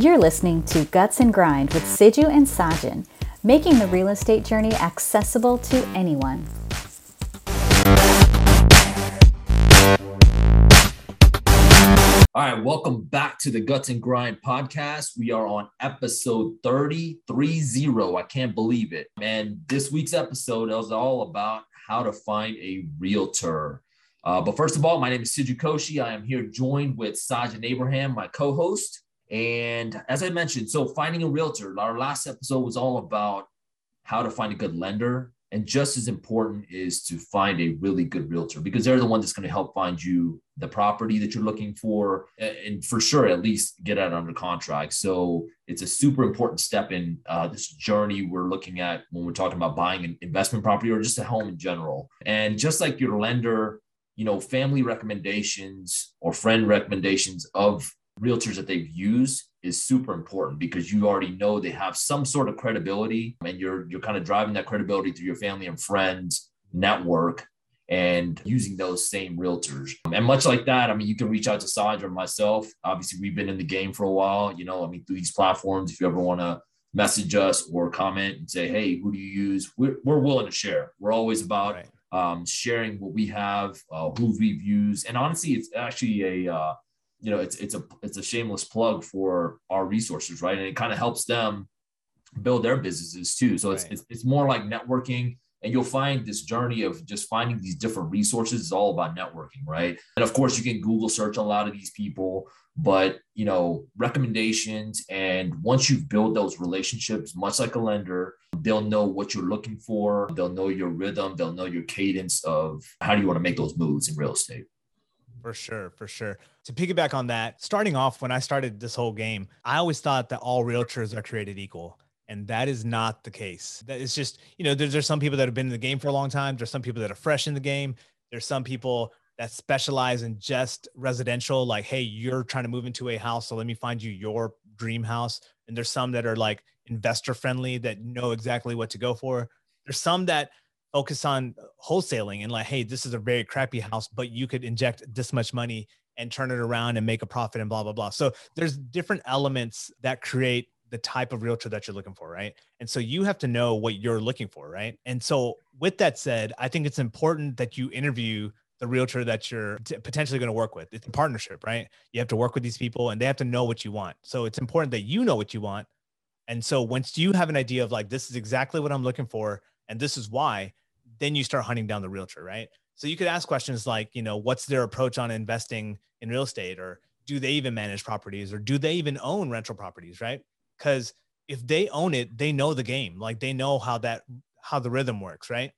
You're listening to Guts and Grind with Siju and Sajin, making the real estate journey accessible to anyone. All right, welcome back to the Guts and Grind podcast. We are on episode 330. I can't believe it. And this week's episode is all about how to find a realtor. Uh, but first of all, my name is Siju Koshi. I am here joined with Sajin Abraham, my co host. And as I mentioned, so finding a realtor, our last episode was all about how to find a good lender. And just as important is to find a really good realtor because they're the one that's going to help find you the property that you're looking for and for sure at least get it under contract. So it's a super important step in uh, this journey we're looking at when we're talking about buying an investment property or just a home in general. And just like your lender, you know, family recommendations or friend recommendations of realtors that they've used is super important because you already know they have some sort of credibility and you're you're kind of driving that credibility through your family and friends network and using those same realtors. And much like that, I mean, you can reach out to Sandra and myself. Obviously, we've been in the game for a while, you know, I mean, through these platforms, if you ever want to message us or comment and say, hey, who do you use? We're, we're willing to share. We're always about right. um, sharing what we have, uh, who we've used. And honestly, it's actually a, uh, you know, it's it's a it's a shameless plug for our resources, right? And it kind of helps them build their businesses too. So it's, right. it's it's more like networking. And you'll find this journey of just finding these different resources is all about networking, right? And of course, you can Google search a lot of these people, but you know, recommendations. And once you've built those relationships, much like a lender, they'll know what you're looking for. They'll know your rhythm. They'll know your cadence of how do you want to make those moves in real estate. For sure, for sure. To piggyback on that, starting off when I started this whole game, I always thought that all realtors are created equal. And that is not the case. That is just, you know, there's, there's some people that have been in the game for a long time. There's some people that are fresh in the game. There's some people that specialize in just residential, like, hey, you're trying to move into a house. So let me find you your dream house. And there's some that are like investor friendly that know exactly what to go for. There's some that focus on wholesaling and like, hey, this is a very crappy house, but you could inject this much money and turn it around and make a profit and blah blah blah. So there's different elements that create the type of realtor that you're looking for, right? And so you have to know what you're looking for, right? And so with that said, I think it's important that you interview the realtor that you're potentially going to work with. It's a partnership, right? You have to work with these people and they have to know what you want. So it's important that you know what you want. And so once you have an idea of like this is exactly what I'm looking for and this is why, then you start hunting down the realtor, right? So you could ask questions like, you know, what's their approach on investing in real estate or do they even manage properties or do they even own rental properties, right? Cuz if they own it, they know the game. Like they know how that how the rhythm works, right?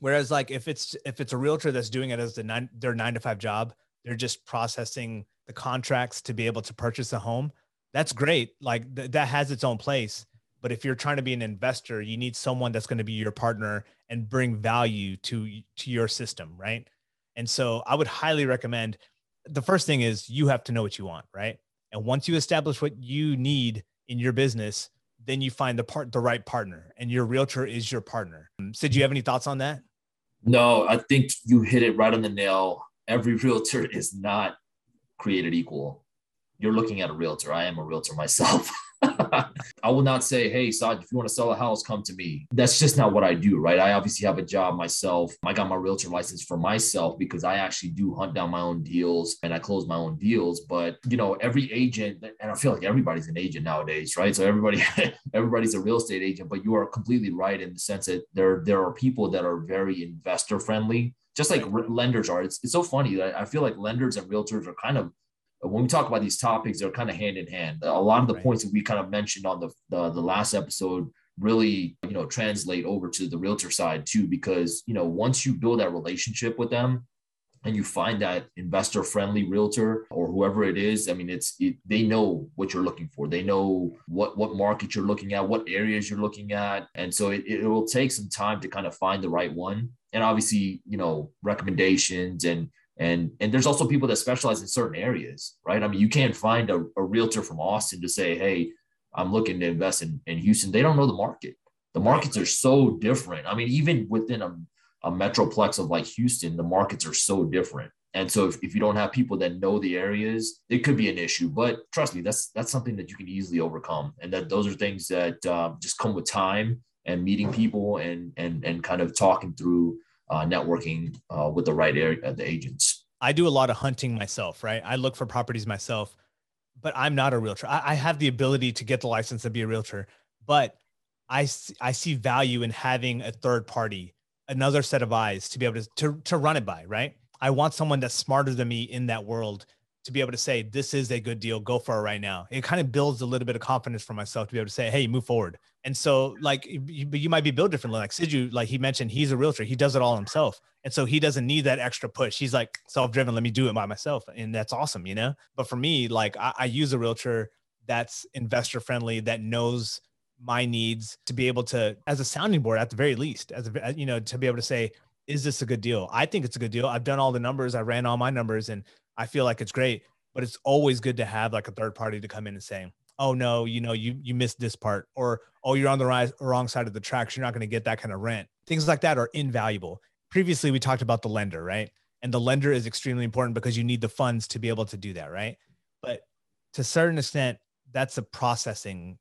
Whereas like if it's if it's a realtor that's doing it as the nine, their 9 to 5 job, they're just processing the contracts to be able to purchase a home. That's great. Like th- that has its own place. But if you're trying to be an investor, you need someone that's going to be your partner and bring value to to your system, right? And so I would highly recommend the first thing is you have to know what you want, right? And once you establish what you need in your business, then you find the part the right partner and your realtor is your partner. Um, so do you have any thoughts on that? No, I think you hit it right on the nail. Every realtor is not created equal. You're looking at a realtor. I am a realtor myself. I will not say, hey, Saj, if you want to sell a house, come to me. That's just not what I do, right? I obviously have a job myself. I got my realtor license for myself because I actually do hunt down my own deals and I close my own deals. But you know, every agent, and I feel like everybody's an agent nowadays, right? So everybody, everybody's a real estate agent, but you are completely right in the sense that there, there are people that are very investor friendly, just like lenders are. It's, it's so funny that I feel like lenders and realtors are kind of Uh, when we talk about these topics, they're kind of hand in hand. A lot of the right. points that we kind of mentioned on the, the, the last episode really you know translate over to the realtor side too because you know once you build that relationship with them and you find that investor friendly realtor or whoever it is i mean it's it, they know what you're looking for they know what what market you're looking at what areas you're looking at and so it, it will take some time to kind of find the right one and obviously you know recommendations and and and there's also people that specialize in certain areas right? I mean you can't find a, a realtor from austin to say hey i'm looking to invest in, in houston. They don't know the market. The markets are so different. I mean even within a, a metroplex of like houston the markets are so different. And so if, if you don't have people that know the areas, it could be an issue. But trust me, that's that's something that you can easily overcome. And that those are things that um, just come with time and meeting people and and and kind of talking through uh, networking uh, with the right area, the agents. I do a lot of hunting myself, right? I look for properties myself, but I'm not a realtor. I, I have the ability to get the license to be a realtor, but I I see value in having a third party, another set of eyes to be able to to, to run it by, right? I want someone that's smarter than me in that world to be able to say this is a good deal go for it right now. It kind of builds a little bit of confidence for myself to be able to say hey move forward. And so like you, you might be built differently. Like Siju like he mentioned he's a realtor. He does it all himself. And so he doesn't need that extra push. He's like self-driven let me do it by myself. And that's awesome you know? But for me like I, I use a realtor that's investor friendly that knows my needs to be able to as a sounding board at the very least as a uh, you know to be able to say is this a good deal? I think it's a good deal. I've done all the numbers. I ran all my numbers and I feel like it's great, but it's always good to have like a third party to come in and say, "Oh no, you know, you you missed this part," or "Oh, you're on the right, wrong side of the tracks. You're not going to get that kind of rent." Things like that are invaluable. Previously, we talked about the lender, right? And the lender is extremely important because you need the funds to be able to do that, right? But to a certain extent, that's a processing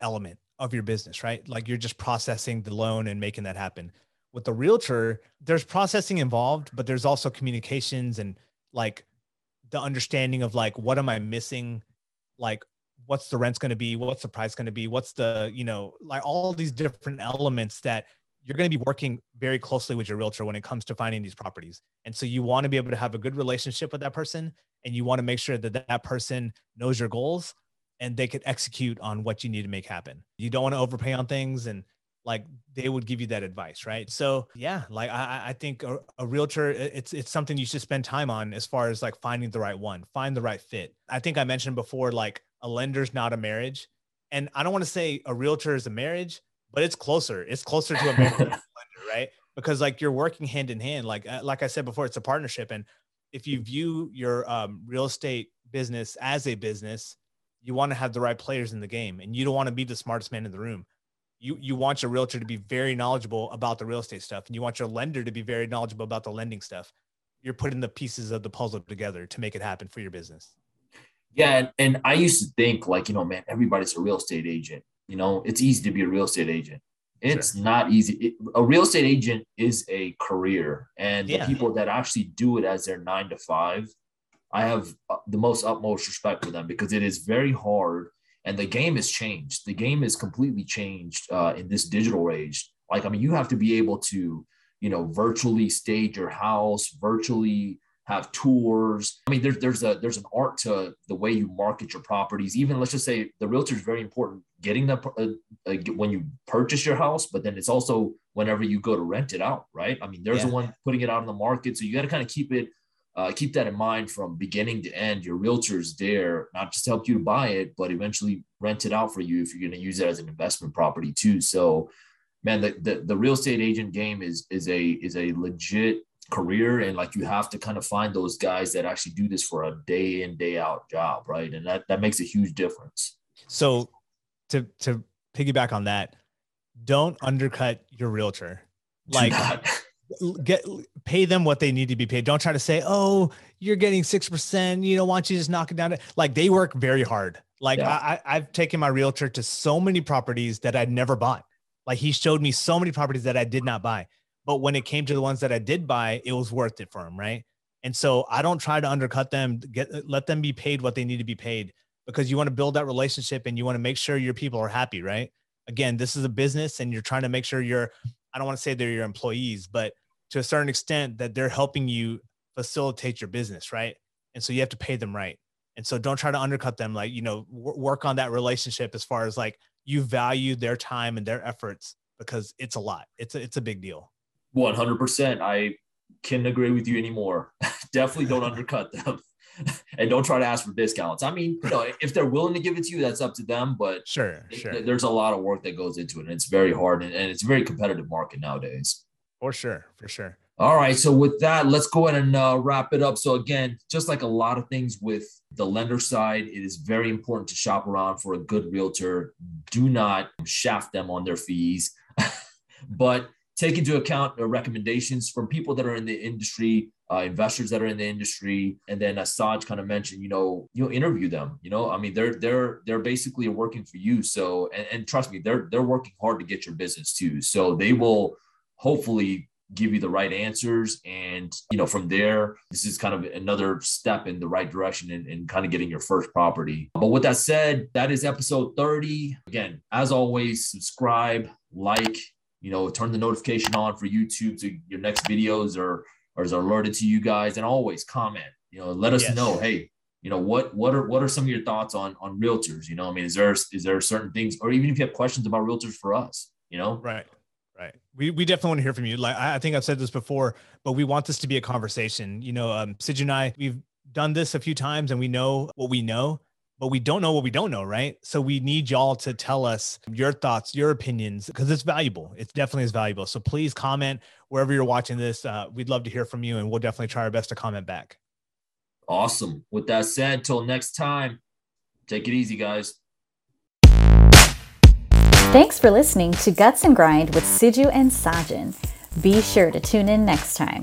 element of your business, right? Like you're just processing the loan and making that happen. With the realtor, there's processing involved, but there's also communications and like the understanding of like what am I missing, like what's the rent's going to be, what's the price going to be, what's the you know like all these different elements that you're going to be working very closely with your realtor when it comes to finding these properties. And so you want to be able to have a good relationship with that person and you want to make sure that that person knows your goals and they could execute on what you need to make happen. You don't want to overpay on things and like they would give you that advice right? So yeah like i, I think a, a, realtor it's it's something you should spend time on as far as like finding the right one find the right fit. I think i mentioned before like a lender's not a marriage and i don't want to say a realtor is a marriage but it's closer it's closer to a marriage lender right? Because like you're working hand in hand like uh, like i said before it's a partnership and if you view your um, real estate business as a business you want to have the right players in the game and you don't want to be the smartest man in the room you you want your realtor to be very knowledgeable about the real estate stuff and you want your lender to be very knowledgeable about the lending stuff you're putting the pieces of the puzzle together to make it happen for your business yeah and, and i used to think like you know man everybody's a real estate agent you know it's easy to be a real estate agent it's sure. not easy it, a real estate agent is a career and yeah. the people that actually do it as their nine to five i have uh, the most utmost respect for them because it is very hard and the game has changed. The game is completely changed uh, in this digital age. Like, I mean, you have to be able to, you know, virtually stage your house, virtually have tours. I mean, there's there's a there's an art to the way you market your properties. Even let's just say the realtor is very important getting that uh, uh, when you purchase your house, but then it's also whenever you go to rent it out, right? I mean, there's yeah. the one putting it out in the market, so you got to kind of keep it uh, keep that in mind from beginning to end. Your realtor's there not just to help you to buy it, but eventually rent it out for you if you're going to use it as an investment property too. So, man, the, the, the real estate agent game is is a is a legit career, and like you have to kind of find those guys that actually do this for a day in day out job, right? And that that makes a huge difference. So, to to piggyback on that, don't undercut your realtor. Like get pay them what they need to be paid. Don't try to say, "Oh, you're getting six percent." You know, why don't want you just knock it down? Like they work very hard. Like yeah. I, I've taken my realtor to so many properties that I'd never bought. Like he showed me so many properties that I did not buy. But when it came to the ones that I did buy, it was worth it for him, right? And so I don't try to undercut them. Get let them be paid what they need to be paid because you want to build that relationship and you want to make sure your people are happy, right? Again, this is a business and you're trying to make sure you're I don't want to say they're your employees, but to a certain extent that they're helping you facilitate your business, right? And so you have to pay them right. And so don't try to undercut them. Like, you know, w- work on that relationship as far as like you value their time and their efforts because it's a lot. It's a, it's a big deal. 100%. I couldn't agree with you anymore. Definitely don't undercut them. and don't try to ask for discounts. I mean, you know, if they're willing to give it to you, that's up to them. But sure, sure. there's a lot of work that goes into it, and it's very hard, and, and it's a very competitive market nowadays. For sure, for sure. All right. So with that, let's go ahead and uh, wrap it up. So again, just like a lot of things with the lender side, it is very important to shop around for a good realtor. Do not shaft them on their fees, but take into account recommendations from people that are in the industry, uh, investors that are in the industry, and then as Saj kind of mentioned, you know, you know, interview them. You know, I mean, they're they're they're basically working for you. So, and, and trust me, they're they're working hard to get your business too. So they will hopefully give you the right answers and you know from there this is kind of another step in the right direction and, and kind of getting your first property but with that said that is episode 30 again as always subscribe like you know, turn the notification on for YouTube so your next videos are, are alerted to you guys and always comment, you know, let us yes. know, hey, you know, what what are what are some of your thoughts on on realtors? You know, I mean, is there is there certain things, or even if you have questions about realtors for us, you know? Right. Right. We, we definitely want to hear from you. Like I think I've said this before, but we want this to be a conversation. You know, um, Sid and I, we've done this a few times and we know what we know but we don't know what we don't know, right? So we need y'all to tell us your thoughts, your opinions, because it's valuable. It's definitely is valuable. So please comment wherever you're watching this. Uh, we'd love to hear from you, and we'll definitely try our best to comment back. Awesome. With that said, till next time, take it easy, guys. Thanks for listening to Guts and Grind with Siju and Sajin. Be sure to tune in next time.